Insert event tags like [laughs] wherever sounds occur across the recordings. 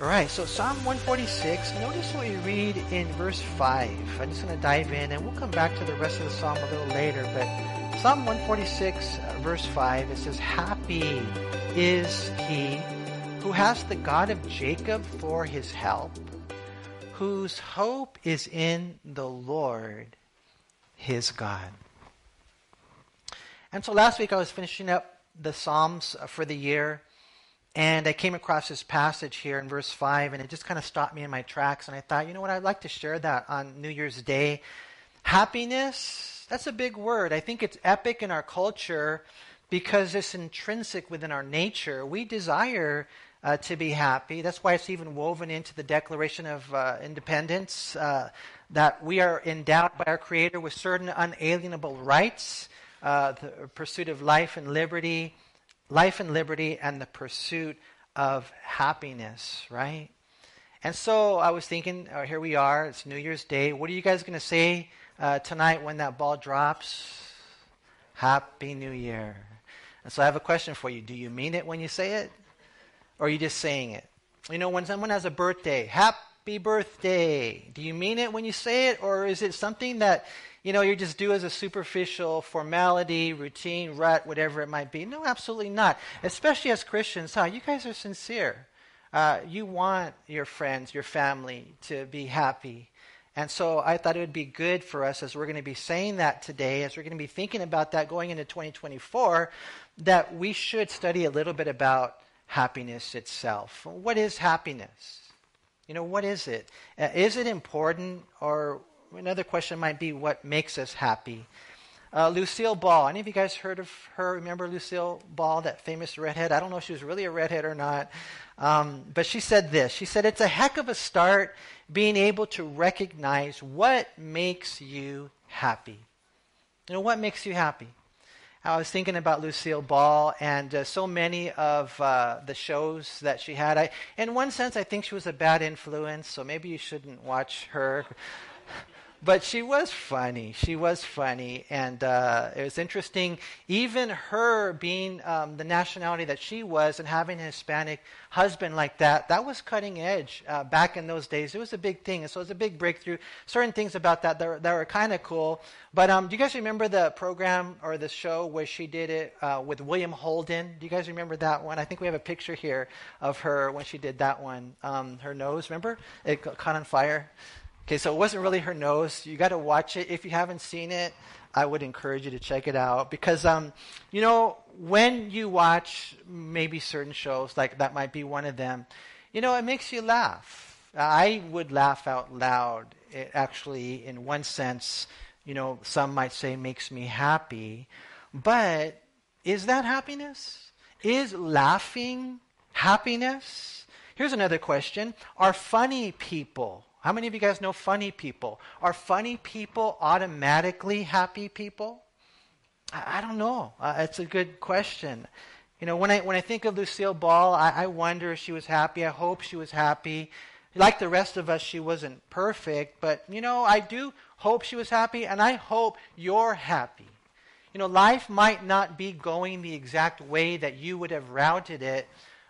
All right, so Psalm 146, notice what we read in verse 5. I'm just going to dive in and we'll come back to the rest of the psalm a little later. But Psalm 146, uh, verse 5, it says, Happy is he who has the God of Jacob for his help, whose hope is in the Lord his God. And so last week I was finishing up the Psalms for the year. And I came across this passage here in verse 5, and it just kind of stopped me in my tracks. And I thought, you know what, I'd like to share that on New Year's Day. Happiness, that's a big word. I think it's epic in our culture because it's intrinsic within our nature. We desire uh, to be happy. That's why it's even woven into the Declaration of uh, Independence uh, that we are endowed by our Creator with certain unalienable rights, uh, the pursuit of life and liberty life and liberty and the pursuit of happiness, right? And so I was thinking, oh, here we are, it's New Year's Day. What are you guys going to say uh, tonight when that ball drops? Happy New Year. And so I have a question for you. Do you mean it when you say it? Or are you just saying it? You know, when someone has a birthday, happy birthday. Do you mean it when you say it? Or is it something that you know, you just do as a superficial formality, routine, rut, whatever it might be. No, absolutely not. Especially as Christians, huh? You guys are sincere. Uh, you want your friends, your family to be happy. And so I thought it would be good for us as we're going to be saying that today, as we're going to be thinking about that going into 2024, that we should study a little bit about happiness itself. What is happiness? You know, what is it? Uh, is it important or another question might be what makes us happy. Uh, Lucille Ball. Any of you guys heard of her? Remember Lucille Ball, that famous redhead? I don't know if she was really a redhead or not. Um, but she said this. She said, It's a heck of a start being able to recognize what makes you happy. You know, what makes you happy? I was thinking about Lucille Ball and uh, so many of uh, the shows that she had. I, in one sense, I think she was a bad influence, so maybe you shouldn't watch her but she was funny. She was funny, and uh, it was interesting. Even her being um, the nationality that she was and having a Hispanic husband like that, that was cutting edge uh, back in those days. It was a big thing, and so it was a big breakthrough. Certain things about that that were, were kind of cool. But um, do you guys remember the program or the show where she did it uh, with William Holden? Do you guys remember that one? I think we have a picture here of her when she did that one. Um, her nose, remember? It caught on fire. Okay, so it wasn't really her nose. You got to watch it. If you haven't seen it, I would encourage you to check it out because, um, you know, when you watch maybe certain shows, like that might be one of them, you know, it makes you laugh. I would laugh out loud. It actually, in one sense, you know, some might say makes me happy. But is that happiness? Is laughing happiness? Here's another question Are funny people how many of you guys know funny people? Are funny people automatically happy people? I, I don't know. Uh, it's a good question. You know, when I, when I think of Lucille Ball, I, I wonder if she was happy. I hope she was happy. Like the rest of us, she wasn't perfect, but, you know, I do hope she was happy, and I hope you're happy. You know, life might not be going the exact way that you would have routed it,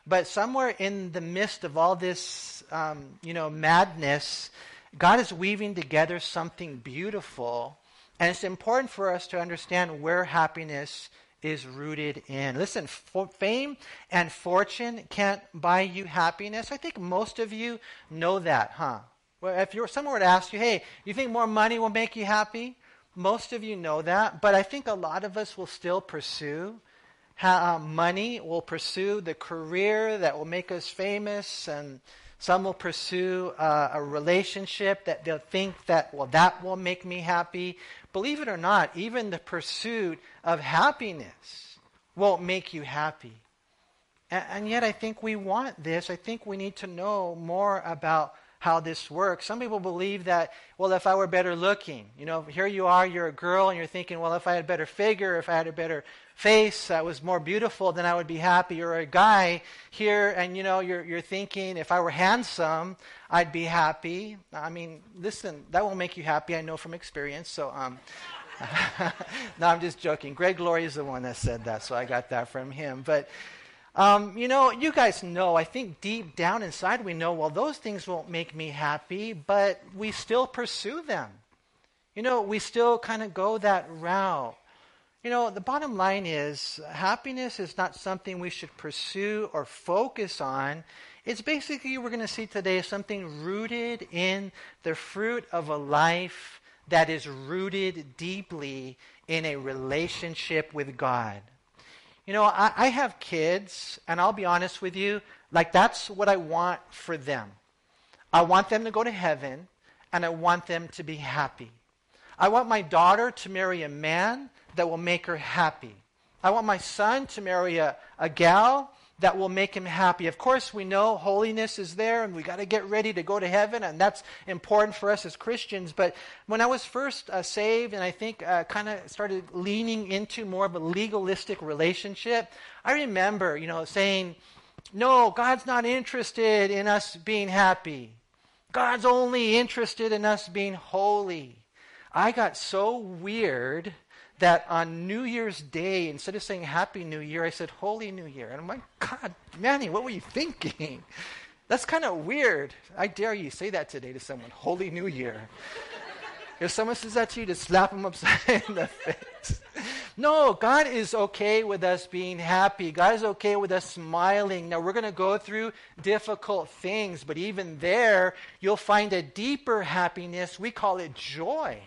but somewhere in the midst of all this, um, you know, madness, God is weaving together something beautiful. And it's important for us to understand where happiness is rooted in. Listen, fame and fortune can't buy you happiness. I think most of you know that, huh? Well, if you're someone were to ask you, hey, you think more money will make you happy? Most of you know that, but I think a lot of us will still pursue uh, money, will pursue the career that will make us famous, and some will pursue uh, a relationship that they'll think that, well, that will make me happy. Believe it or not, even the pursuit of happiness won't make you happy. And, and yet, I think we want this. I think we need to know more about how this works. Some people believe that, well, if I were better looking, you know, here you are, you're a girl, and you're thinking, well, if I had a better figure, if I had a better face that was more beautiful, then I would be happy. Or a guy here, and you know, you're, you're thinking, if I were handsome, I'd be happy. I mean, listen, that won't make you happy, I know from experience. So, um, [laughs] no, I'm just joking. Greg Laurie is the one that said that, so I got that from him. But Um, you know, you guys know, I think deep down inside we know, well, those things won't make me happy, but we still pursue them. You know, we still kind of go that route. You know, the bottom line is happiness is not something we should pursue or focus on. It's basically, we're going to see today, something rooted in the fruit of a life that is rooted deeply in a relationship with God. You know, I, I have kids, and I'll be honest with you, like that's what I want for them. I want them to go to heaven, and I want them to be happy. I want my daughter to marry a man that will make her happy. I want my son to marry a, a gal that will make him happy. Of course, we know holiness is there and we got to get ready to go to heaven, and that's important for us as Christians. But when I was first uh, saved and I think uh, kind of started leaning into more of a legalistic relationship, I remember, you know, saying, No, God's not interested in us being happy. God's only interested in us being holy. I got so weird that on New Year's Day, instead of saying Happy New Year, I said Holy New Year. And I'm like, God, Manny, what were you thinking? [laughs] That's kind of weird. I dare you say that today to someone, Holy New Year. [laughs] if someone says that to you, just slap them upside [laughs] in the face. No, God is okay with us being happy. God is okay with us smiling. Now, we're going to go through difficult things, but even there, you'll find a deeper happiness. We call it joy.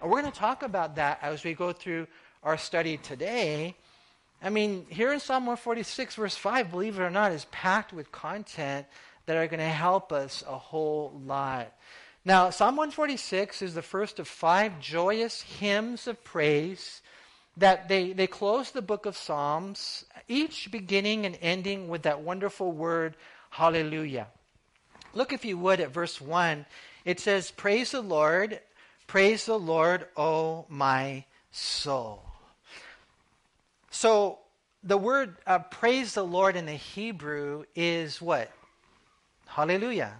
And we're going to talk about that as we go through our study today. I mean, here in Psalm 146, verse 5, believe it or not, is packed with content that are going to help us a whole lot. Now, Psalm 146 is the first of five joyous hymns of praise that they, they close the book of Psalms, each beginning and ending with that wonderful word, hallelujah. Look, if you would, at verse 1. It says, Praise the Lord, Praise the Lord, O my soul. So the word uh, praise the Lord in the Hebrew is what? Hallelujah.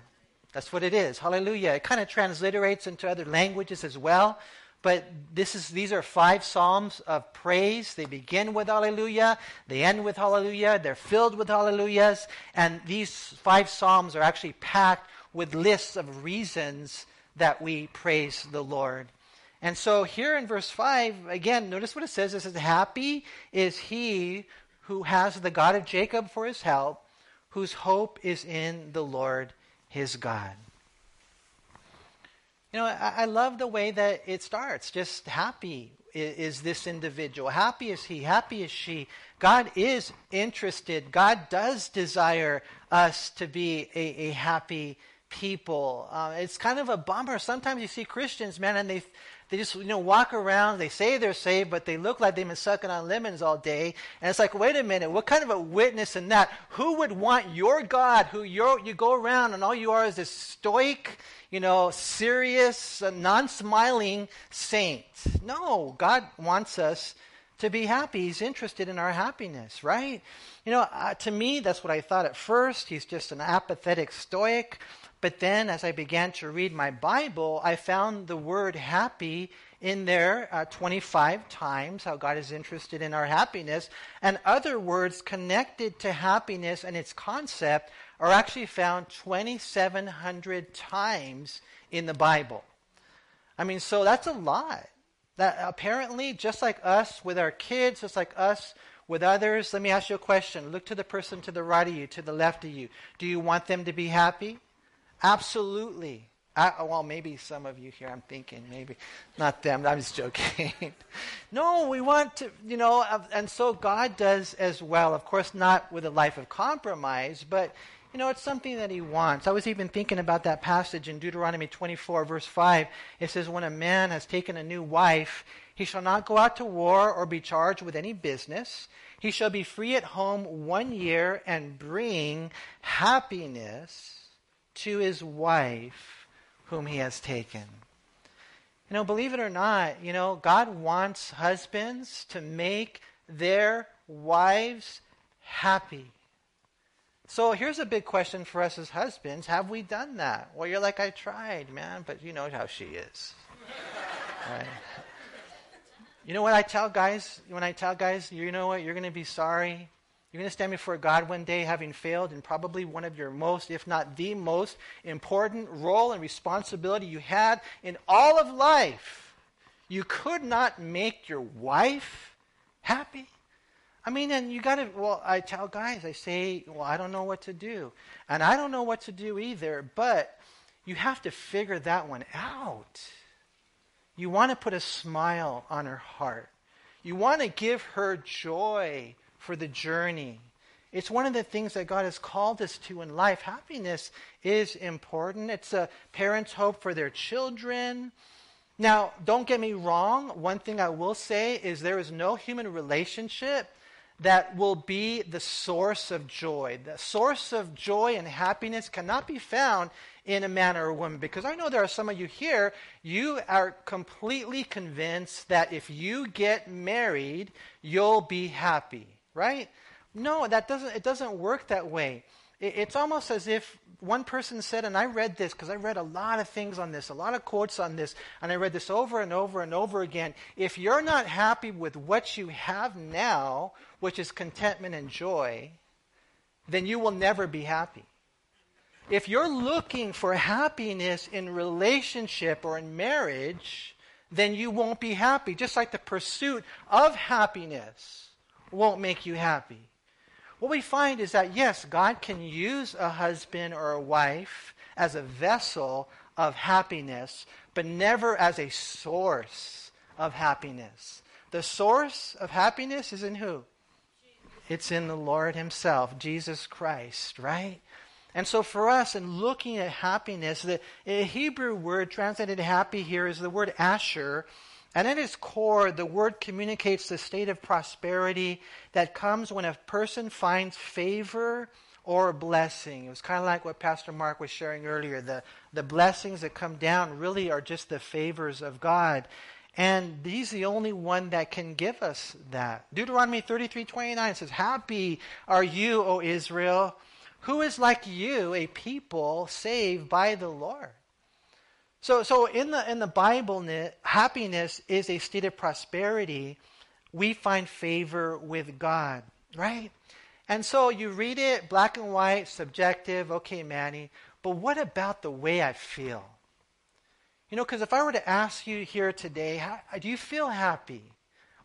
That's what it is. Hallelujah. It kind of transliterates into other languages as well. But this is, these are five psalms of praise. They begin with hallelujah, they end with hallelujah, they're filled with hallelujahs. And these five psalms are actually packed with lists of reasons that we praise the Lord. And so here in verse 5, again, notice what it says. It says, Happy is he who has the God of Jacob for his help, whose hope is in the Lord his God. You know, I, I love the way that it starts. Just happy is, is this individual. Happy is he. Happy is she. God is interested. God does desire us to be a, a happy people. Uh, it's kind of a bummer. Sometimes you see Christians, man, and they they just you know walk around. They say they're saved, but they look like they've been sucking on lemons all day. And it's like, wait a minute, what kind of a witness in that? Who would want your God, who you you go around and all you are is this stoic, you know, serious, uh, non-smiling saint? No, God wants us to be happy. He's interested in our happiness, right? You know, uh, to me, that's what I thought at first. He's just an apathetic stoic. But then, as I began to read my Bible, I found the word happy in there uh, 25 times, how God is interested in our happiness. And other words connected to happiness and its concept are actually found 2,700 times in the Bible. I mean, so that's a lot. That apparently, just like us with our kids, just like us with others, let me ask you a question. Look to the person to the right of you, to the left of you. Do you want them to be happy? Absolutely. I, well, maybe some of you here, I'm thinking, maybe not them. I'm just joking. [laughs] no, we want to, you know, and so God does as well. Of course, not with a life of compromise, but, you know, it's something that He wants. I was even thinking about that passage in Deuteronomy 24, verse 5. It says, When a man has taken a new wife, he shall not go out to war or be charged with any business. He shall be free at home one year and bring happiness to his wife whom he has taken. You know, believe it or not, you know, God wants husbands to make their wives happy. So here's a big question for us as husbands. Have we done that? Well, you're like, I tried, man, but you know how she is. [laughs] right? You know what I tell guys? When I tell guys, you know what, you're going to be sorry You're going to stand before God one day having failed in probably one of your most, if not the most important role and responsibility you had in all of life. You could not make your wife happy. I mean, and you got to, well, I tell guys, I say, well, I don't know what to do. And I don't know what to do either, but you have to figure that one out. You want to put a smile on her heart. You want to give her joy for the journey. It's one of the things that God has called us to in life. Happiness is important. It's a parent's hope for their children. Now, don't get me wrong. One thing I will say is there is no human relationship that will be the source of joy. The source of joy and happiness cannot be found in a man or a woman. Because I know there are some of you here, you are completely convinced that if you get married, you'll be happy, right? No, that doesn't, it doesn't work that way. It, it's almost as if one person said, and I read this because I read a lot of things on this, a lot of quotes on this, and I read this over and over and over again. If you're not happy with what you have now, which is contentment and joy, then you will never be happy. If you're looking for happiness in relationship or in marriage, then you won't be happy. Just like the pursuit of happiness won't make you happy. What we find is that, yes, God can use a husband or a wife as a vessel of happiness, but never as a source of happiness. The source of happiness is in who? It's in the Lord Himself, Jesus Christ, right? And so for us, in looking at happiness, the Hebrew word translated happy here is the word asher. And at its core, the word communicates the state of prosperity that comes when a person finds favor or blessing. It was kind of like what Pastor Mark was sharing earlier. The, the blessings that come down really are just the favors of God. And he's the only one that can give us that. Deuteronomy 33 29 says, Happy are you, O Israel, who is like you, a people saved by the Lord. So, so in the in the Bible, happiness is a state of prosperity. We find favor with God, right? And so you read it, black and white, subjective. Okay, Manny, but what about the way I feel? You know, because if I were to ask you here today, how, do you feel happy?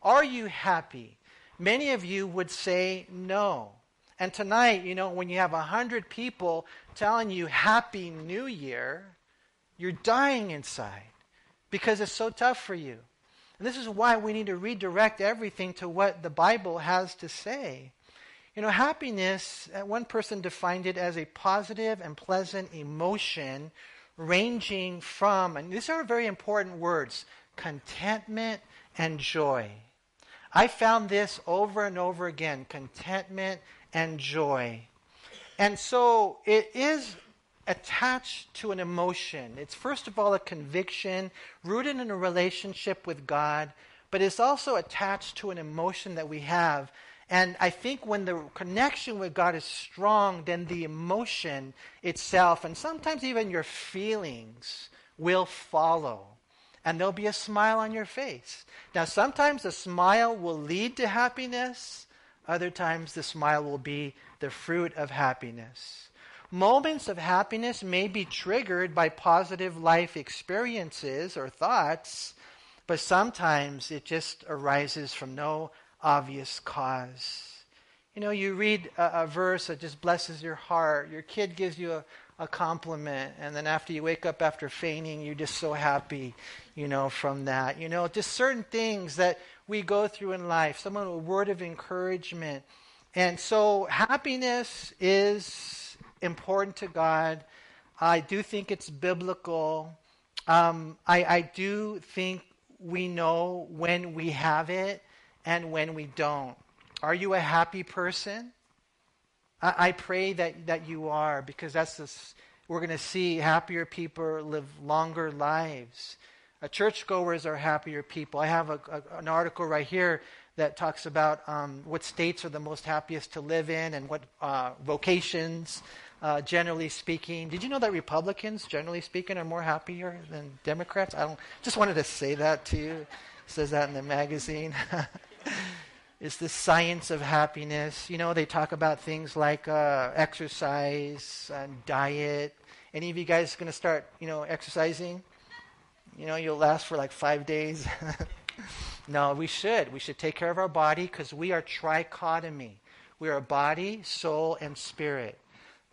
Are you happy? Many of you would say no. And tonight, you know, when you have a hundred people telling you Happy New Year, you're dying inside because it's so tough for you. And this is why we need to redirect everything to what the Bible has to say. You know, happiness, uh, one person defined it as a positive and pleasant emotion ranging from, and these are very important words, contentment and joy. I found this over and over again contentment and joy. And so it is attached to an emotion. It's first of all a conviction rooted in a relationship with God, but it's also attached to an emotion that we have and I think when the connection with God is strong, then the emotion itself, and sometimes even your feelings, will follow. And there'll be a smile on your face. Now, sometimes the smile will lead to happiness, other times the smile will be the fruit of happiness. Moments of happiness may be triggered by positive life experiences or thoughts, but sometimes it just arises from no obvious cause. You know, you read a, a, verse that just blesses your heart. Your kid gives you a, a compliment, and then after you wake up after fainting, you're just so happy, you know, from that. You know, just certain things that we go through in life, someone a word of encouragement. And so happiness is important to God. I do think it's biblical. Um, I, I do think we know when we have it and when we don't. Are you a happy person? I, I pray that, that you are because that's this, we're going to see happier people live longer lives. Uh, churchgoers are happier people. I have a, a, an article right here that talks about um, what states are the most happiest to live in and what uh, vocations, uh, generally speaking. Did you know that Republicans, generally speaking, are more happier than Democrats? I don't. Just wanted to say that to you. It says that in the magazine. [laughs] it's the science of happiness. You know, they talk about things like uh, exercise and diet. Any of you guys going to start, you know, exercising? You know, you'll last for like five days. [laughs] no, we should. We should take care of our body because we are trichotomy. We are body, soul, and spirit.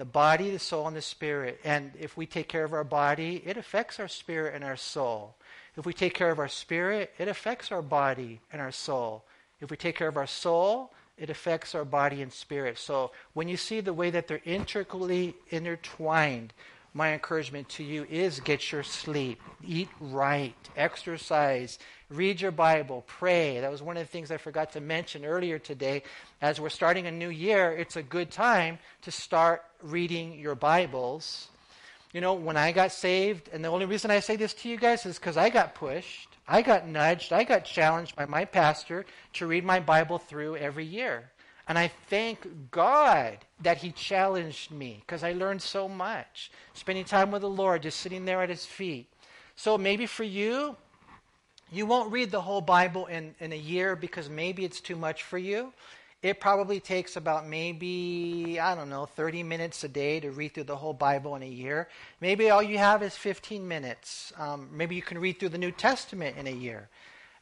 The body, the soul, and the spirit. And if we take care of our body, it affects our spirit and our soul. If we take care of our spirit, it affects our body and our soul. If we take care of our soul, it affects our body and spirit. So when you see the way that they're intricately intertwined, my encouragement to you is get your sleep, eat right, exercise, read your Bible, pray. That was one of the things I forgot to mention earlier today. As we're starting a new year, it's a good time to start reading your Bibles. You know, when I got saved, and the only reason I say this to you guys is because I got pushed. I got nudged, I got challenged by my pastor to read my Bible through every year. And I thank God that He challenged me because I learned so much. Spending time with the Lord, just sitting there at His feet. So maybe for you, you won't read the whole Bible in, in a year because maybe it's too much for you. It probably takes about maybe, I don't know, 30 minutes a day to read through the whole Bible in a year. Maybe all you have is 15 minutes. Um, maybe you can read through the New Testament in a year.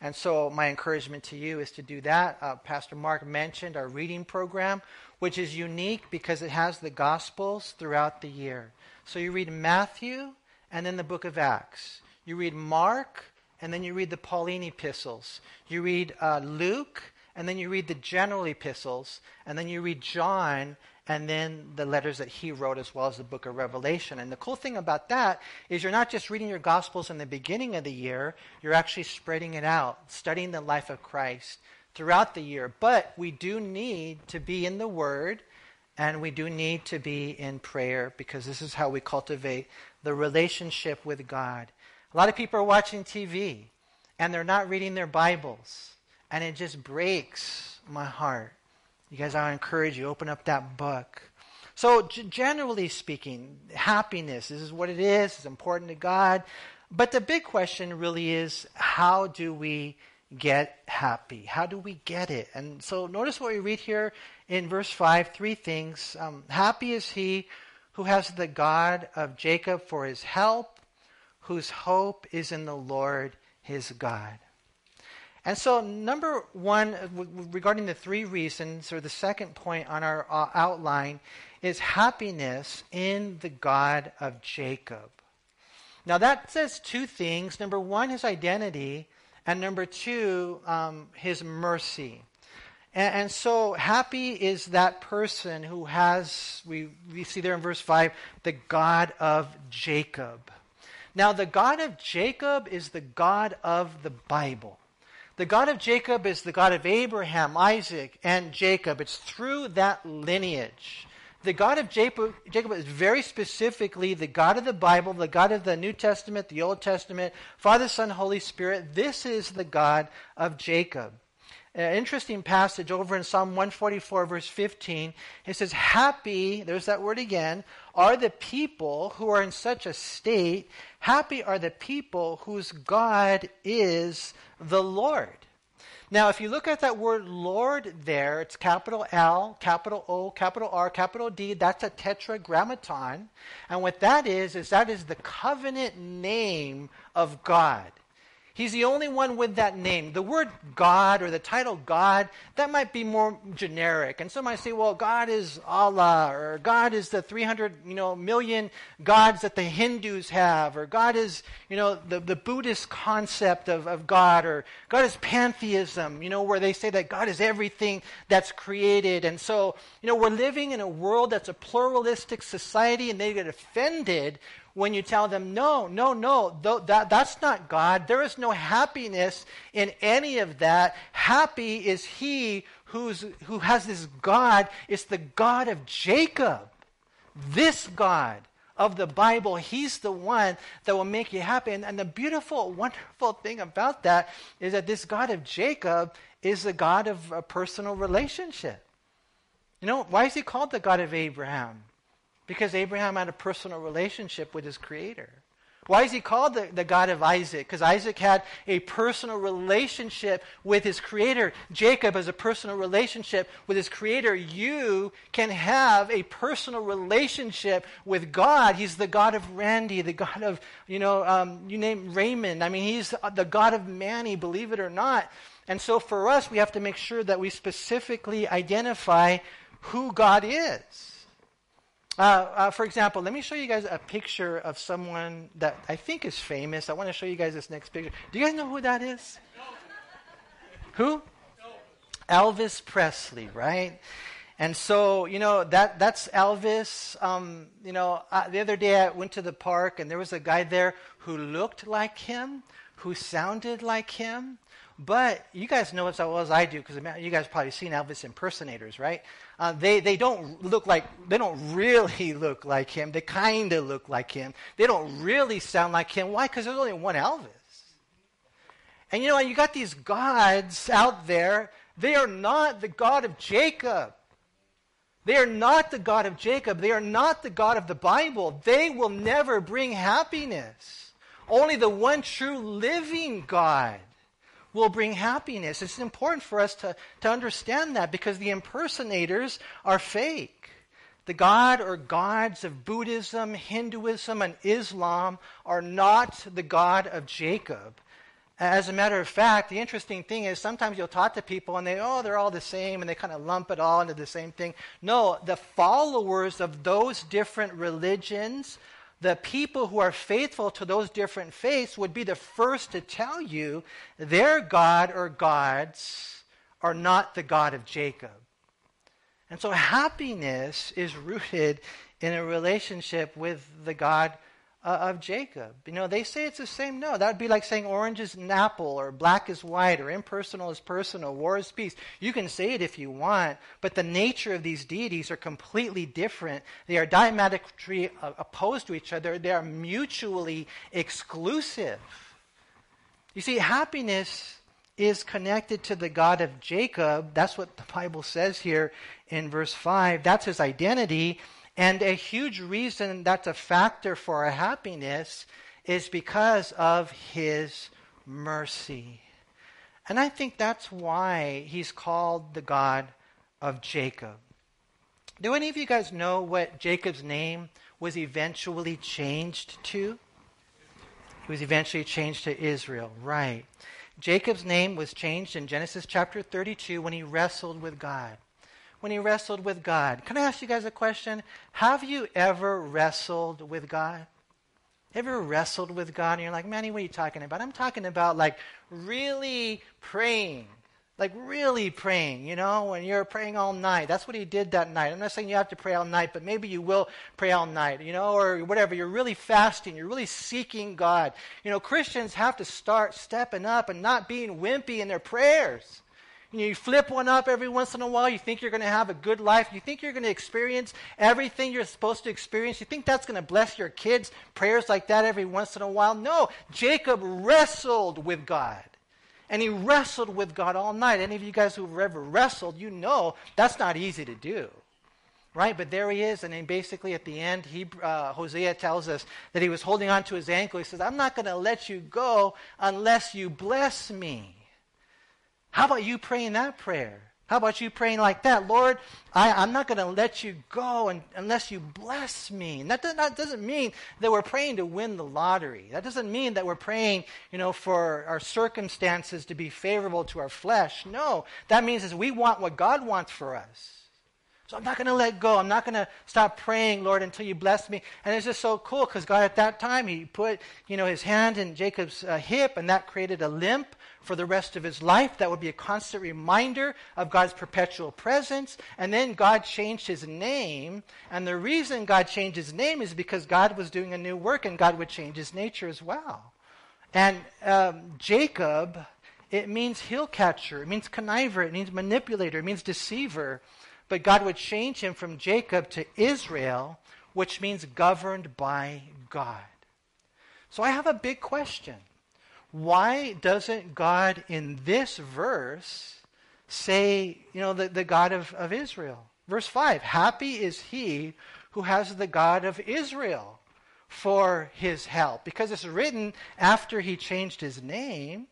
And so, my encouragement to you is to do that. Uh, Pastor Mark mentioned our reading program, which is unique because it has the Gospels throughout the year. So, you read Matthew and then the book of Acts. You read Mark and then you read the Pauline epistles. You read uh, Luke and then you read the general epistles, and then you read John, and then the letters that he wrote, as well as the book of Revelation. And the cool thing about that is you're not just reading your Gospels in the beginning of the year, you're actually spreading it out, studying the life of Christ throughout the year. But we do need to be in the Word, and we do need to be in prayer, because this is how we cultivate the relationship with God. A lot of people are watching TV, and they're not reading their Bibles and it just breaks my heart. You guys, I encourage you, open up that book. So, g- generally speaking, happiness, this is what it is, it's important to God. But the big question really is how do we get happy? How do we get it? And so, notice what we read here in verse 5 three things. Um, happy is he who has the God of Jacob for his help, whose hope is in the Lord his God. And so, number one, regarding the three reasons, or the second point on our uh, outline, is happiness in the God of Jacob. Now, that says two things. Number one, his identity, and number two, um, his mercy. And, and, so, happy is that person who has, we, we see there in verse 5, the God of Jacob. Now, the God of Jacob is the God of the Bible. The God of Jacob is the God of Abraham, Isaac, and Jacob. It's through that lineage. The God of Jacob, is very specifically the God of the Bible, the God of the New Testament, the Old Testament, Father, Son, Holy Spirit. This is the God of Jacob. An interesting passage over in Psalm 144, verse 15. It says, Happy, there's that word again, are the people who are in such a state. Happy are the people whose God is the Lord. Now, if you look at that word Lord there, it's capital L, capital O, capital R, capital D. That's a tetragrammaton. And what that is, is that is the covenant name of God. He's the only one with that name. The word God or the title God, that might be more generic. And some might say, well, God is Allah, or God is the 300 you know, million gods that the Hindus have, or God is you know, the, the Buddhist concept of, of God, or God is pantheism, you know, where they say that God is everything that's created. And so, you know, we're living in a world that's a pluralistic society, and they get offended when you tell them, no, no, no, th- that, that's not God. There is no happiness in any of that. Happy is he who's, who has this God. It's the God of Jacob. This God of the Bible, he's the one that will make you happy. And, and the beautiful, wonderful thing about that is that this God of Jacob is the God of a personal relationship. You know, why is he called the God of Abraham? Because Abraham had a personal relationship with his Creator. Why is he called the, the God of Isaac? Because Isaac had a personal relationship with his creator. Jacob has a personal relationship with his creator. You can have a personal relationship with God. He's the God of Randy, the God of, you know, um, you name Raymond. I mean, he's the God of Manny, believe it or not. And so for us, we have to make sure that we specifically identify who God is. Uh, uh, for example, let me show you guys a picture of someone that I think is famous. I want to show you guys this next picture. Do you guys know who that is? No. Who? No. Elvis Presley, right? And so, you know, that that's Elvis. Um, you know, uh, the other day I went to the park and there was a guy there who looked like him, who sounded like him. But you guys know as well as I do, because you guys probably seen Elvis impersonators, right? Uh, they, they don't look like, they don't really [laughs] look like him. They kind of look like him. They don't really sound like him. Why? Because there's only one Elvis. And you know, you got these gods out there. They are not the God of Jacob. They are not the God of Jacob. They are not the God of the Bible. They will never bring happiness. Only the one true living God will bring happiness. It's important for us to, to understand that because the impersonators are fake. The God or gods of Buddhism, Hinduism, and Islam are not the God of Jacob. As a matter of fact, the interesting thing is sometimes you'll talk to people and they, oh, they're all the same, and they kind of lump it all into the same thing. No, the followers of those different religions the people who are faithful to those different faiths would be the first to tell you their God or gods are not the God of Jacob. And so happiness is rooted in a relationship with the God uh, of Jacob. You know, they say it's the same. No, that would be like saying orange is an apple, or black is white, or impersonal is personal, war is peace. You can say it if you want, but the nature of these deities are completely different. They are diametrically opposed to each other, they are mutually exclusive. You see, happiness is connected to the God of Jacob. That's what the Bible says here in verse 5. That's his identity. And a huge reason that's a factor for our happiness is because of his mercy. And I think that's why he's called the God of Jacob. Do any of you guys know what Jacob's name was eventually changed to? It was eventually changed to Israel, right. Jacob's name was changed in Genesis chapter 32 when he wrestled with God when he wrestled with God. Can I ask you guys a question? Have you ever wrestled with God? Ever wrestled with God and you're like, Manny, what are you talking about? I'm talking about like really praying. Like really praying, you know, when you're praying all night. That's what he did that night. I'm not saying you have to pray all night, but maybe you will pray all night, you know, or whatever. You're really fasting. You're really seeking God. You know, Christians have to start stepping up and not being wimpy in their prayers. You, you flip one up every once in a while. You think you're going to have a good life. You think you're going to experience everything you're supposed to experience. You think that's going to bless your kids. Prayers like that every once in a while. No, Jacob wrestled with God. And he wrestled with God all night. Any of you guys who've ever wrestled, you know that's not easy to do. Right? But there he is. And then basically at the end, he, uh, Hosea tells us that he was holding on to his ankle. He says, I'm not going to let you go unless you bless me. How about you praying that prayer? How about you praying like that? Lord, I, am not going to let you go and, unless you bless me. And that, does, that doesn't mean that we're praying to win the lottery. That doesn't mean that we're praying, you know, for our circumstances to be favorable to our flesh. No, that means is we want what God wants for us. So I'm not going to let go. I'm not going to stop praying, Lord, until you bless me. And it's just so cool because God at that time, he put, you know, his hand in Jacob's uh, hip and that created a limp for the rest of his life. That would be a constant reminder of God's perpetual presence. And then God changed his name. And the reason God changed his name is because God was doing a new work and God would change his nature as well. And um, Jacob, it means heel catcher, it means conniver, it means manipulator, it means deceiver. But God would change him from Jacob to Israel, which means governed by God. So I have a big question why doesn't God in this verse say, you know, the, the God of, of Israel? Verse 5 Happy is he who has the God of Israel for his help because it's written after he changed his name.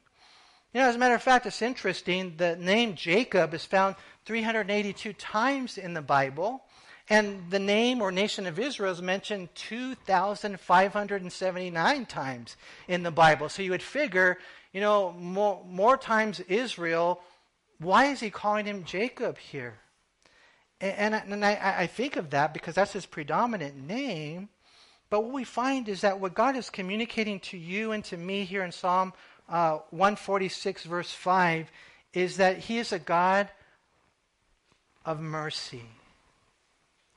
You know, as a matter of fact, it's interesting. The name Jacob is found 382 times in the Bible, and the name or nation of Israel is mentioned 2,579 times in the Bible. So you would figure, you know, more, more times Israel. Why is he calling him Jacob here? And, and, and I, I think of that because that's his predominant name. But what we find is that what God is communicating to you and to me here in Psalm uh, 146, verse 5, is that He is a God of mercy.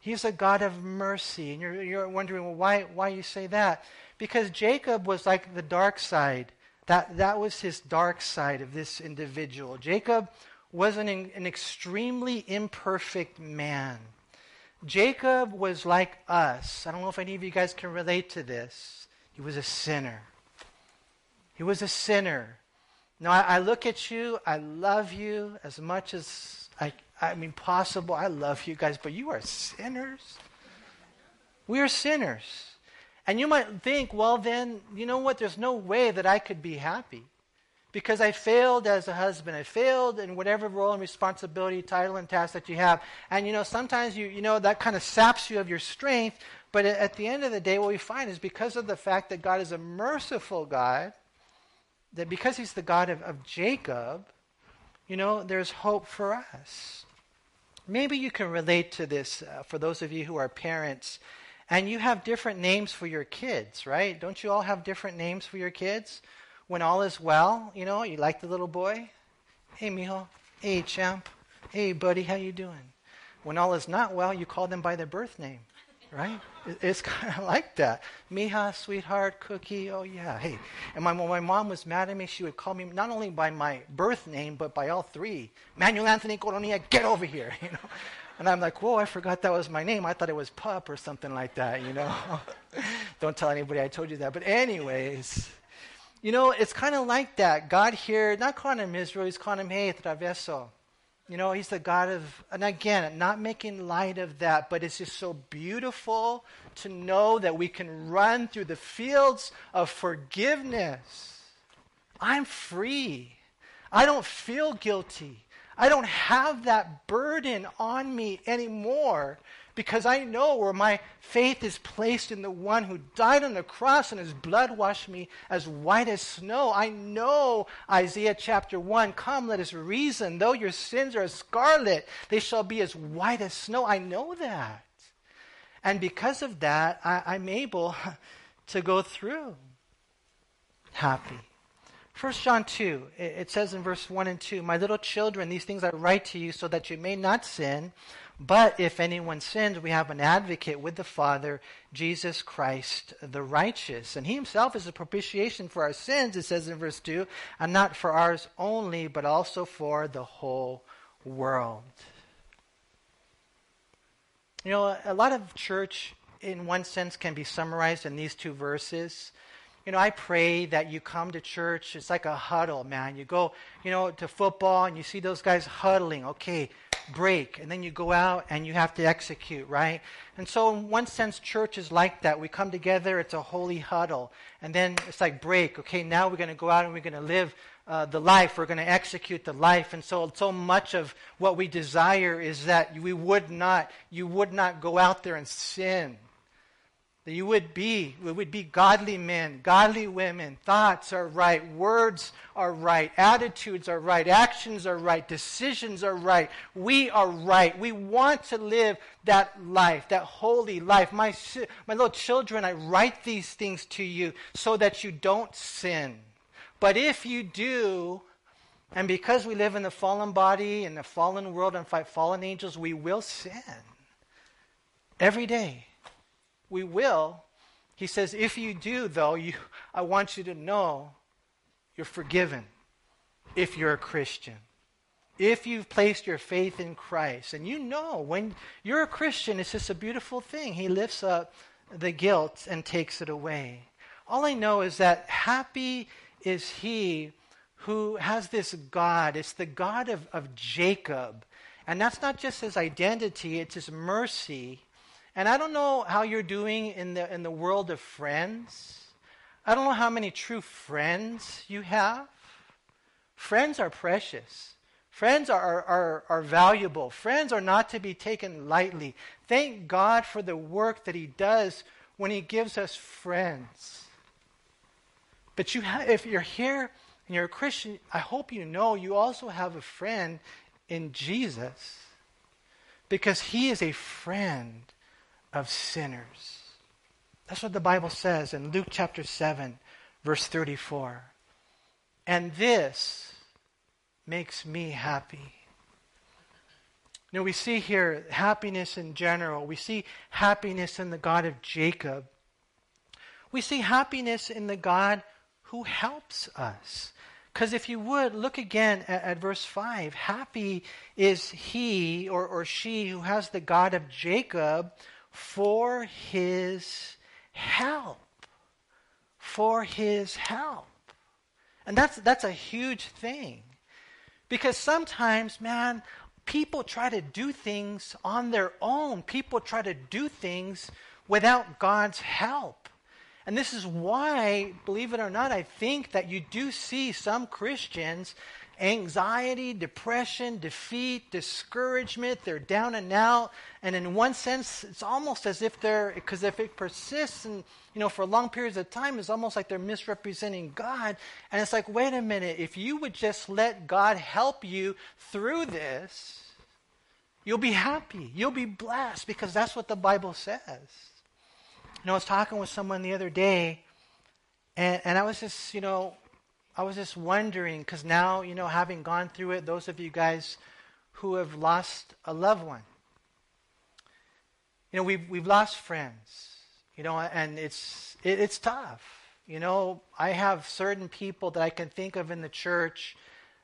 He's a God of mercy. And you're, you're wondering, well, why, why you say that? Because Jacob was like the dark side. That, that was his dark side of this individual. Jacob was an, an extremely imperfect man. Jacob was like us. I don't know if any of you guys can relate to this. He was a sinner. He was a sinner. Now, I, I look at you, I love you as much as I, I mean, possible. I love you guys, but you are sinners. We are sinners. And you might think, well, then, you know what? There's no way that I could be happy because I failed as a husband. I failed in whatever role and responsibility, title, and task that you have. And, you know, sometimes, you, you know, that kind of saps you of your strength. But at the end of the day, what we find is because of the fact that God is a merciful God, that because he's the God of, of Jacob, you know, there's hope for us. Maybe you can relate to this uh, for those of you who are parents and you have different names for your kids, right? Don't you all have different names for your kids? When all is well, you know, you like the little boy. Hey, mijo. Hey, champ. Hey, buddy, how you doing? When all is not well, you call them by their birth name right? It's [laughs] kind of like that. Mija, sweetheart, cookie, oh yeah, hey. And my, when my mom was mad at me, she would call me not only by my birth name, but by all three. Manuel Anthony Coronia, get over here, [laughs] you know. And I'm like, whoa, I forgot that was my name. I thought it was Pup or something like that, you know. [laughs] Don't tell anybody I told you that. But anyways, you know, it's kind of like that. God here, not calling him Israel, he's calling him, hey, traveso. You know, he's the God of, and again, not making light of that, but it's just so beautiful to know that we can run through the fields of forgiveness. I'm free. I don't feel guilty. I don't have that burden on me anymore because I know where my faith is placed in the one who died on the cross and his blood washed me as white as snow. I know Isaiah chapter 1 Come, let us reason. Though your sins are as scarlet, they shall be as white as snow. I know that. And because of that, I, I'm able [laughs] to go through happy. 1 John 2, it says in verse 1 and 2, My little children, these things I write to you so that you may not sin. But if anyone sins, we have an advocate with the Father, Jesus Christ the righteous. And he himself is a propitiation for our sins, it says in verse 2, and not for ours only, but also for the whole world. You know, a lot of church, in one sense, can be summarized in these two verses. You know, I pray that you come to church. It's like a huddle, man. You go, you know, to football and you see those guys huddling. Okay, break. And then you go out and you have to execute, right? And so, in one sense, church is like that. We come together, it's a holy huddle. And then it's like break. Okay, now we're going to go out and we're going to live uh, the life. We're going to execute the life. And so, so much of what we desire is that we would not, you would not go out there and sin. That you would be, we would be godly men, godly women. Thoughts are right, words are right, attitudes are right, actions are right, decisions are right. We are right. We want to live that life, that holy life. My, my little children, I write these things to you so that you don't sin. But if you do, and because we live in the fallen body, in the fallen world, and fight fallen angels, we will sin every day we will. He says, if you do, though, you, I want you to know you're forgiven if you're a Christian. If you've placed your faith in Christ. And you know, when you're a Christian, it's just a beautiful thing. He lifts up the guilt and takes it away. All I know is that happy is he who has this God. It's the God of, of Jacob. And that's not just his identity, it's his mercy And I don't know how you're doing in the, in the world of friends. I don't know how many true friends you have. Friends are precious. Friends are, are, are valuable. Friends are not to be taken lightly. Thank God for the work that He does when He gives us friends. But you ha- if you're here and you're a Christian, I hope you know you also have a friend in Jesus because He is a friend of sinners. That's what the Bible says in Luke chapter 7, verse 34. And this makes me happy. You know, we see here happiness in general. We see happiness in the God of Jacob. We see happiness in the God who helps us. Because if you would, look again at, at, verse 5. Happy is he or, or she who has the God of Jacob for his help. For his help. And that's, that's a huge thing. Because sometimes, man, people try to do things on their own. People try to do things without God's help. And this is why, believe it or not, I think that you do see some Christians anxiety, depression, defeat, discouragement. They're down and out. And in one sense, it's almost as if they're, because if it persists and, you know, for long periods of time, it's almost like they're misrepresenting God. And it's like, wait a minute, if you would just let God help you through this, you'll be happy. You'll be blessed because that's what the Bible says. You know, I was talking with someone the other day, and, and I was just, you know, I was just wondering, because now, you know, having gone through it, those of you guys who have lost a loved one, you know, we've, we've lost friends, you know, and it's, it, it's tough. You know, I have certain people that I can think of in the church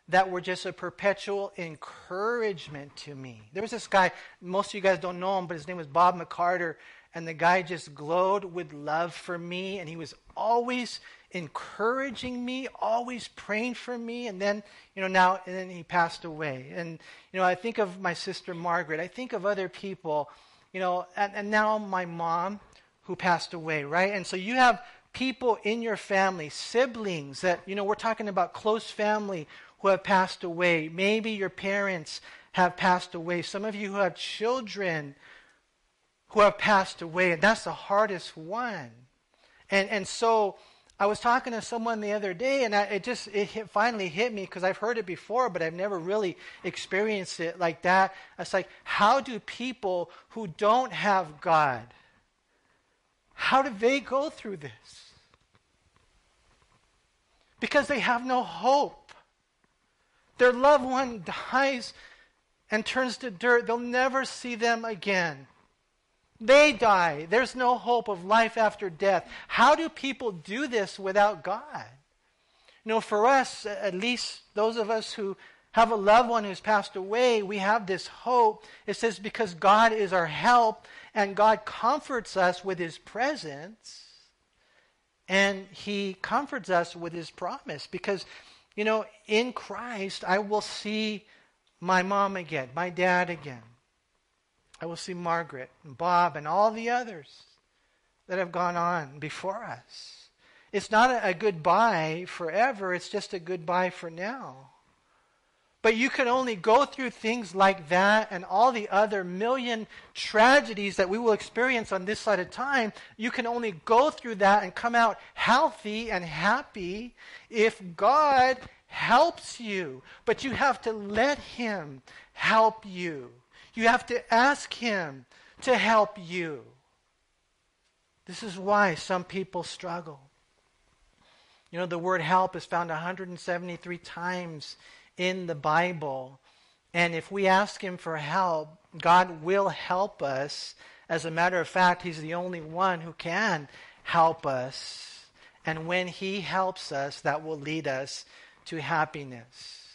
that were just a perpetual encouragement to me. There was this guy, most of you guys don't know him, but his name was Bob McCarter, and the guy just glowed with love for me, and he was always encouraging me, always praying for me, and then, you know, now, and then he passed away. And, you know, I think of my sister Margaret, I think of other people, you know, and, and now my mom who passed away, right? And so you have people in your family, siblings that, you know, we're talking about close family who have passed away. Maybe your parents have passed away. Some of you who have children who have passed away, and that's the hardest one. And, and so, I was talking to someone the other day, and I, it just it hit, finally hit me because I've heard it before, but I've never really experienced it like that. It's like, how do people who don't have God, how do they go through this? Because they have no hope. Their loved one dies and turns to dirt. They'll never see them again. They die. There's no hope of life after death. How do people do this without God? You know, for us, at least those of us who have a loved one who's passed away, we have this hope. It says, because God is our help and God comforts us with his presence and he comforts us with his promise. Because, you know, in Christ, I will see my mom again, my dad again. I will see Margaret and Bob and all the others that have gone on before us. It's not a, goodbye forever, it's just a goodbye for now. But you can only go through things like that and all the other million tragedies that we will experience on this side of time. You can only go through that and come out healthy and happy if God helps you. But you have to let Him help you. You have to ask Him to help you. This is why some people struggle. You know, the word help is found 173 times in the Bible. And if we ask Him for help, God will help us. As a matter of fact, He's the only one who can help us. And when He helps us, that will lead us to happiness.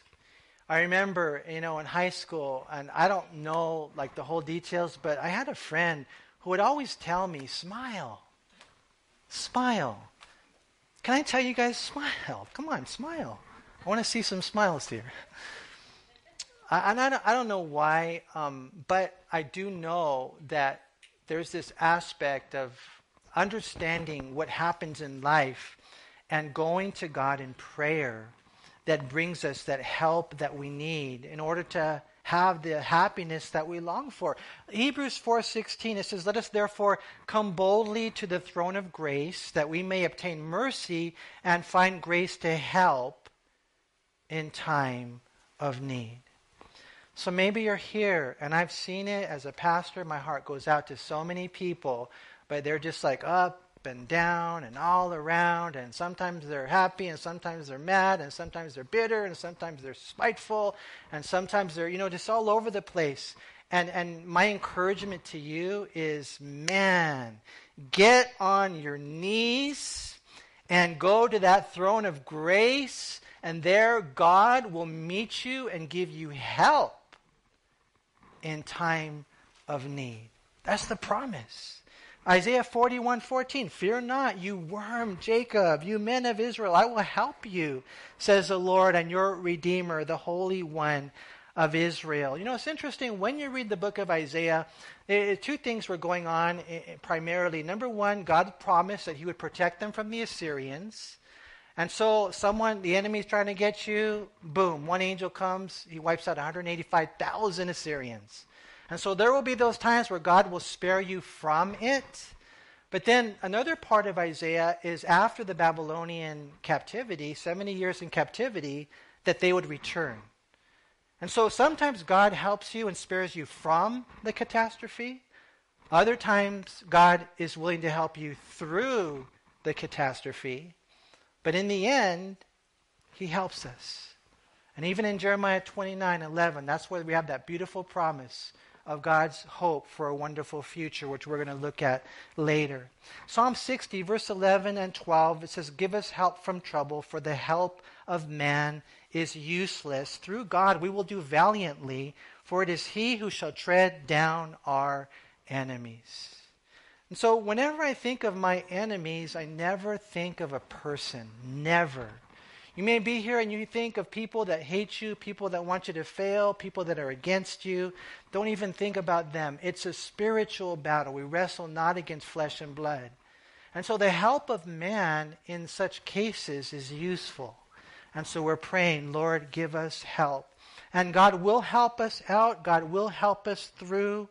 I remember, you know, in high school, and I don't know like the whole details, but I had a friend who would always tell me, smile, smile. Can I tell you guys, smile? Come on, smile. I want to see some smiles here. I, and I don't, I don't know why, um, but I do know that there's this aspect of understanding what happens in life and going to God in prayer that brings us that help that we need in order to have the happiness that we long for. Hebrews 4:16 it says let us therefore come boldly to the throne of grace that we may obtain mercy and find grace to help in time of need. So maybe you're here and I've seen it as a pastor my heart goes out to so many people but they're just like up and down and all around, and sometimes they're happy, and sometimes they're mad, and sometimes they're bitter, and sometimes they're spiteful, and sometimes they're, you know, just all over the place. And, and my encouragement to you is man, get on your knees and go to that throne of grace, and there God will meet you and give you help in time of need. That's the promise. Isaiah 41 14, Fear not, you worm Jacob, you men of Israel, I will help you, says the Lord and your Redeemer, the Holy One of Israel. You know, it's interesting when you read the book of Isaiah, it, two things were going on primarily. Number one, God promised that He would protect them from the Assyrians. And so, someone, the enemy is trying to get you, boom, one angel comes, he wipes out 185,000 Assyrians. And so there will be those times where God will spare you from it. But then another part of Isaiah is after the Babylonian captivity, 70 years in captivity, that they would return. And so sometimes God helps you and spares you from the catastrophe. Other times, God is willing to help you through the catastrophe. But in the end, He helps us. And even in Jeremiah 29 11, that's where we have that beautiful promise of God's hope for a wonderful future, which we're going to look at later. Psalm 60, verse 11 and 12, it says, Give us help from trouble, for the help of man is useless. Through God we will do valiantly, for it is He who shall tread down our enemies. And so, whenever I think of my enemies, I never think of a person. Never. You may be here and you think of people that hate you, people that want you to fail, people that are against you. Don't even think about them. It's a spiritual battle. We wrestle not against flesh and blood. And so the help of man in such cases is useful. And so we're praying, Lord, give us help. And God will help us out. God will help us through.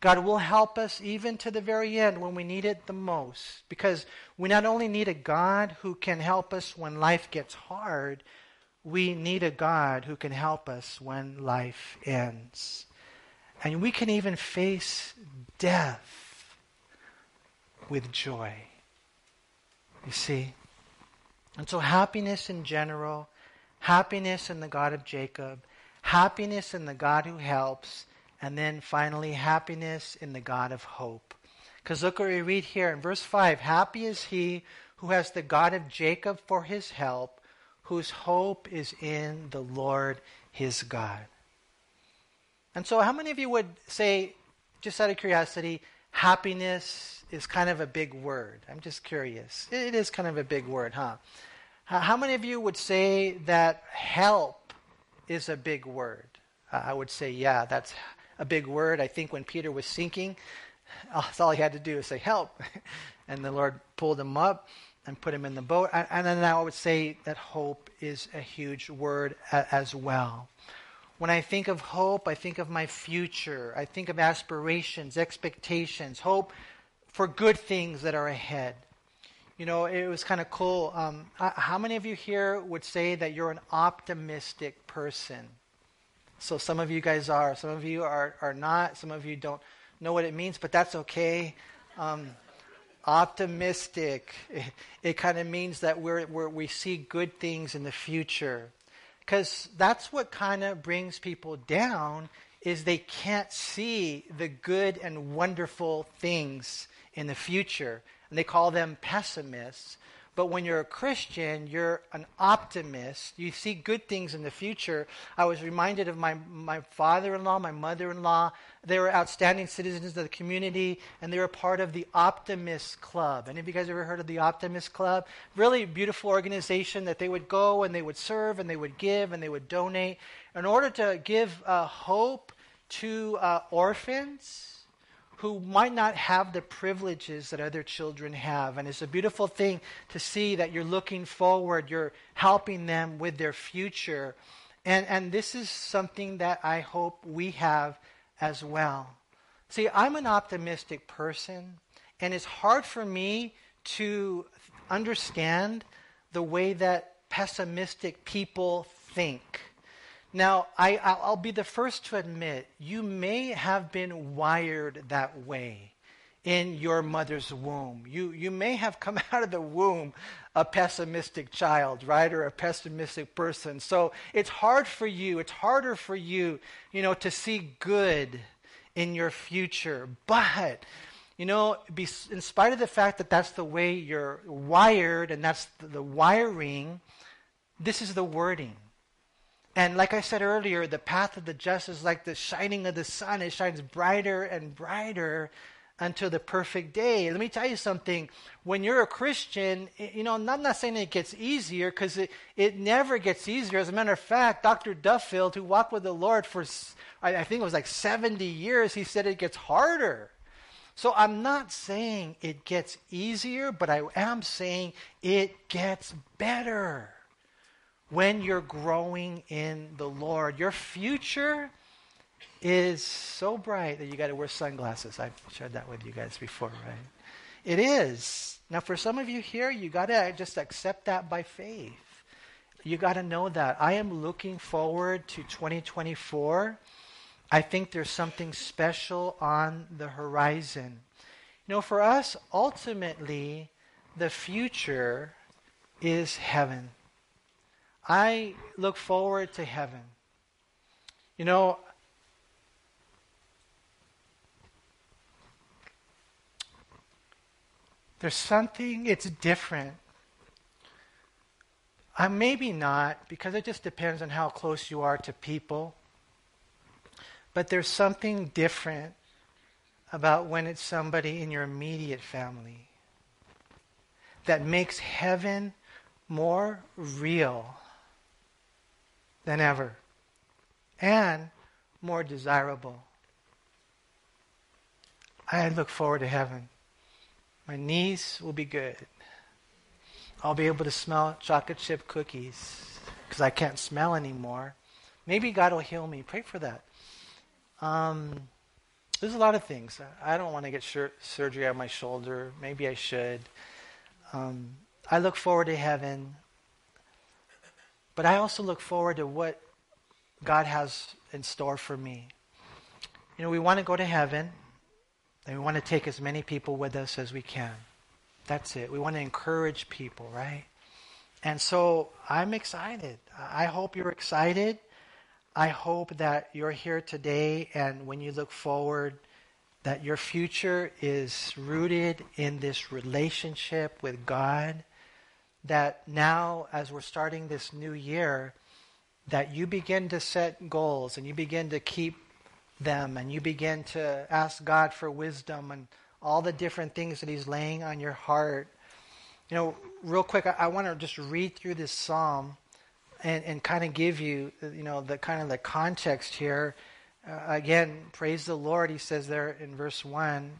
God will help us even to the very end when we need it the most. Because we not only need a God who can help us when life gets hard, we need a God who can help us when life ends. And we can even face death with joy. You see? And so, happiness in general, happiness in the God of Jacob, happiness in the God who helps, and then finally, happiness in the God of hope. Because look what we read here in verse 5 Happy is he who has the God of Jacob for his help, whose hope is in the Lord his God. And so, how many of you would say, just out of curiosity, happiness is kind of a big word? I'm just curious. It is kind of a big word, huh? How many of you would say that help is a big word? I would say, yeah, that's a big word. I think when Peter was sinking, [laughs] that's all he had to do is say, Help. [laughs] And the Lord pulled him up and put him in the boat. And then I would say that hope is a huge word as well. When I think of hope, I think of my future. I think of aspirations, expectations, hope for good things that are ahead. You know, it was kind of cool. Um, how many of you here would say that you're an optimistic person? So some of you guys are, some of you are, are not, some of you don't know what it means, but that's okay. Um, optimistic, it, it kind of means that we're, we're, we see good things in the future. Because that's what kind of brings people down is they can't see the good and wonderful things in the future. And they call them pessimists. But when you're a Christian, you're an optimist. You see good things in the future. I was reminded of my, my father in law, my mother in law. They were outstanding citizens of the community, and they were part of the Optimist Club. Any of you guys ever heard of the Optimist Club? Really beautiful organization that they would go and they would serve and they would give and they would donate in order to give uh, hope to uh, orphans who might not have the privileges that other children have. And it's a beautiful thing to see that you're looking forward, you're helping them with their future. And, and this is something that I hope we have as well. See, I'm an optimistic person, and it's hard for me to understand the way that pessimistic people think. Now, I, I'll be the first to admit you may have been wired that way in your mother's womb. You, you may have come [laughs] out of the womb a pessimistic child, right? Or a pessimistic person. So it's hard for you, it's harder for you, you know, to see good in your future. But, you know, in spite of the fact that that's the way you're wired and that's the wiring, this is the wording. And like I said earlier, the path of the just is like the shining of the sun. It shines brighter and brighter until the perfect day. Let me tell you something. When you're a Christian, you know, I'm not saying it gets easier because it, it never gets easier. As a matter of fact, Dr. Duffield, who walked with the Lord for, I think it was like 70 years, he said it gets harder. So I'm not saying it gets easier, but I am saying it gets better when you're growing in the Lord. Your future is so bright that you got to wear sunglasses. I've shared that with you guys before, right? It is. Now, for some of you here, you got to just accept that by faith. You got to know that. I am looking forward to 2024. I think there's something special on the horizon. You know, for us, ultimately, the future is heaven. I look forward to heaven. You know, there's something, it's different. Uh, maybe not, because it just depends on how close you are to people. But there's something different about when it's somebody in your immediate family that makes heaven more real than ever and more desirable. I look forward to heaven. My knees will be good. I'll be able to smell chocolate chip cookies because I can't smell anymore. Maybe God will heal me. Pray for that. Um, there's a lot of things. I don't want to get sur- surgery on my shoulder. Maybe I should. Um, I look forward to heaven. But I also look forward to what God has in store for me. You know, we want to go to heaven, and we want to take as many people with us as we can. That's it. We want to encourage people, right? And so I'm excited. I hope you're excited. I hope that you're here today, and when you look forward, that your future is rooted in this relationship with God that now, as we're starting this new year, that you begin to set goals and you begin to keep them and you begin to ask God for wisdom and all the different things that He's laying on your heart. You know, real quick, I, I want to just read through this psalm and, and kind of give you, you know, the kind of the context here. Uh, again, praise the Lord, he says there in verse 1,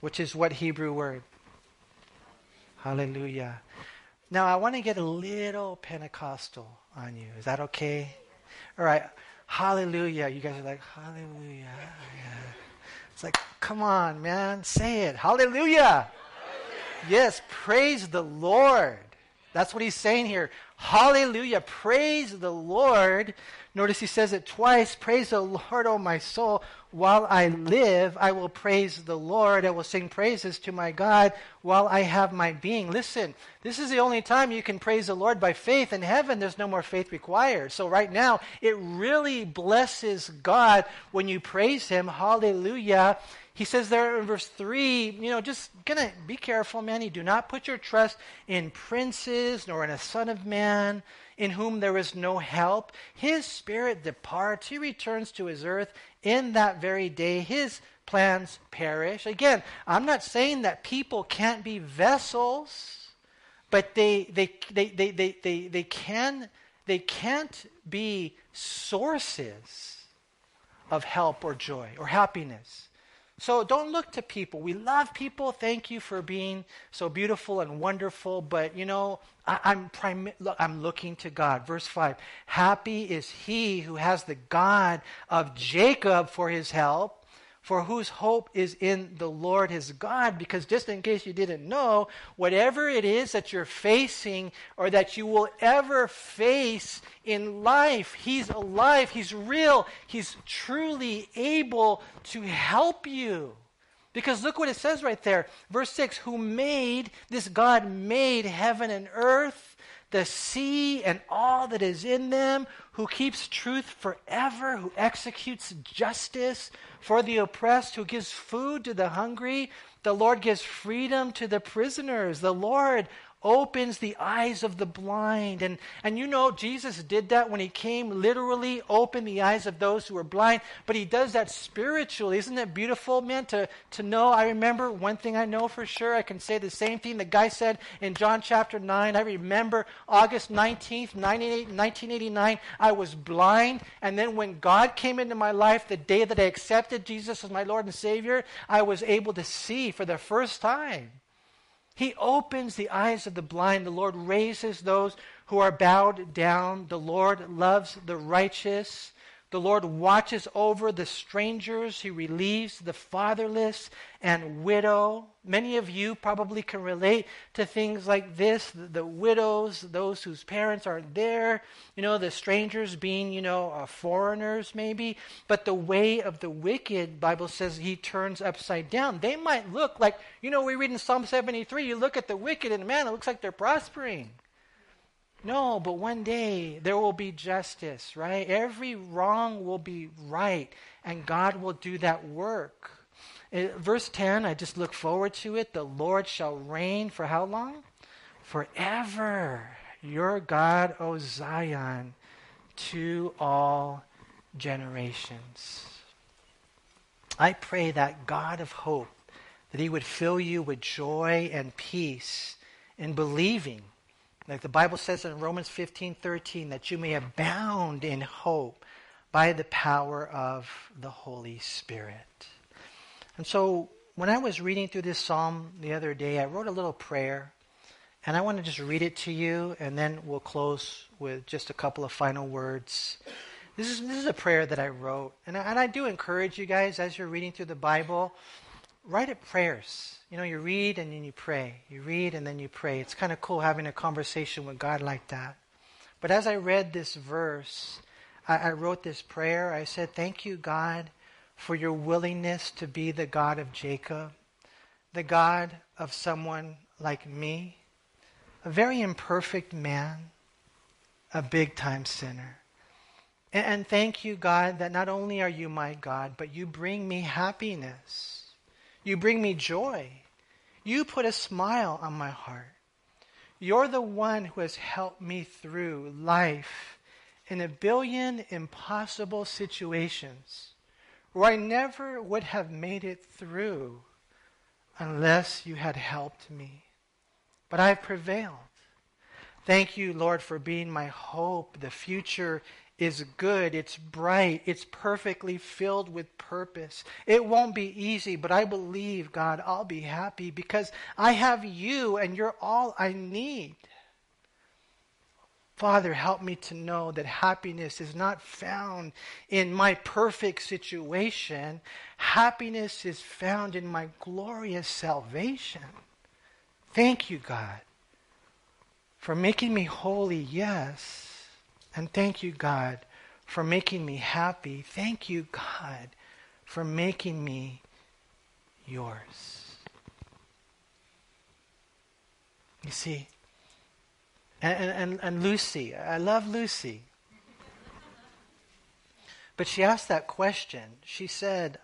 which is what Hebrew word? Hallelujah. Now, I want to get a little Pentecostal on you. Is that okay? All right. Hallelujah. You guys are like, Hallelujah. Yeah. It's like, come on, man. Say it. Hallelujah. Hallelujah. Yes. Praise the Lord. That's what he's saying here. Hallelujah. Praise the Lord. Notice he says it twice. Praise the Lord, O my soul. While I live, I will praise the Lord. I will sing praises to my God while I have my being. Listen, this is the only time you can praise the Lord by faith. In heaven, there's no more faith required. So right now, it really blesses God when you praise Him. Hallelujah. He says there in verse 3, you know, just gonna be careful, man. You do not put your trust in princes nor in a son of man in whom there is no help. His spirit departs, he returns to his earth in that very day. His plans perish. Again, I'm not saying that people can't be vessels, but they, they, they, they, they, they, they, can, they can't be sources of help or joy or happiness. So don't look to people. We love people. Thank you for being so beautiful and wonderful. But you know, I, am prim- I'm looking to God. Verse five: Happy is he who has the God of Jacob for his help for whose hope is in the Lord his God. Because just in case you didn't know, whatever it is that you're facing or that you will ever face in life, he's alive, he's real, he's truly able to help you. Because look what it says right there. Verse 6 Who made, this God made heaven and earth the sea and all that is in them, who keeps truth forever, who executes justice for the oppressed, who gives food to the hungry. The Lord gives freedom to the prisoners. The Lord opens the eyes of the blind. And, and you know, Jesus did that when he came, literally opened the eyes of those who were blind, but he does that spiritually. Isn't that beautiful, man, to, to know? I remember one thing I know for sure. I can say the same thing the guy said in John chapter 9. I remember August 19th, 1989, I was blind. And then when God came into my life, the day that I accepted Jesus as my Lord and Savior, I was able to see for the first time. He opens the eyes of the blind. The Lord raises those who are bowed down. The Lord loves the righteous. The Lord watches over the strangers. He relieves the fatherless and widow. Many of you probably can relate to things like this the, the widows, those whose parents aren't there, you know, the strangers being, you know, uh, foreigners maybe. But the way of the wicked, Bible says, he turns upside down. They might look like, you know, we read in Psalm 73, you look at the wicked and man, it looks like they're prospering. No, but one day there will be justice, right? Every wrong will be right, and God will do that work. Uh, verse 10, I just look forward to it. The Lord shall reign for how long? Forever. Your God, O Zion, to all generations. I pray that God of hope, that He would fill you with joy and peace in believing like the Bible says in Romans 15 13, that you may abound in hope by the power of the Holy Spirit. And so when I was reading through this psalm the other day, I wrote a little prayer. And I want to just read it to you, and then we'll close with just a couple of final words. This is, this is a prayer that I wrote. And I, and I do encourage you guys, as you're reading through the Bible, write it prayers you know, you read and then you pray. You read and then you pray. It's kind of cool having a conversation with God like that. But as I read this verse, I, I wrote this prayer. I said, Thank you, God, for your willingness to be the God of Jacob, the God of someone like me, a very imperfect man, a big time sinner. And, and thank you, God, that not only are you my God, but you bring me happiness. You bring me joy. You put a smile on my heart. You're the one who has helped me through life in a billion impossible situations where I never would have made it through unless you had helped me. But I've prevailed. Thank you, Lord, for being my hope. The future is good, it's bright, it's perfectly filled with purpose. It won't be easy, but I believe, God, I'll be happy because I have you and you're all I need. Father, help me to know that happiness is not found in my perfect situation. Happiness is found in my glorious salvation. Thank you, God, for making me holy, yes and thank you, God, for making me happy. Thank you, God, for making me yours. You see, and, and, and Lucy, I love Lucy. But she asked that question. She said,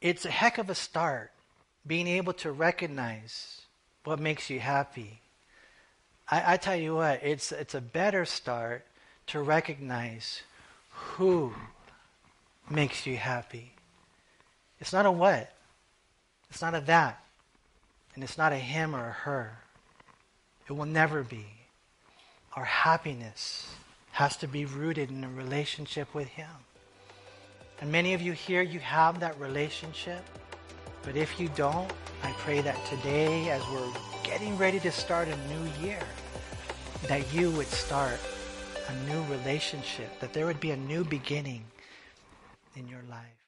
It's a heck of a start being able to recognize what makes you happy. I, I tell you what, it's, it's a better start to recognize who makes you happy. It's not a what, it's not a that, and it's not a him or a her. It will never be. Our happiness has to be rooted in a relationship with Him. And many of you here, you have that relationship. But if you don't, I pray that today, as we're getting ready to start a new year, that you would start a new relationship, that there would be a new beginning in your life.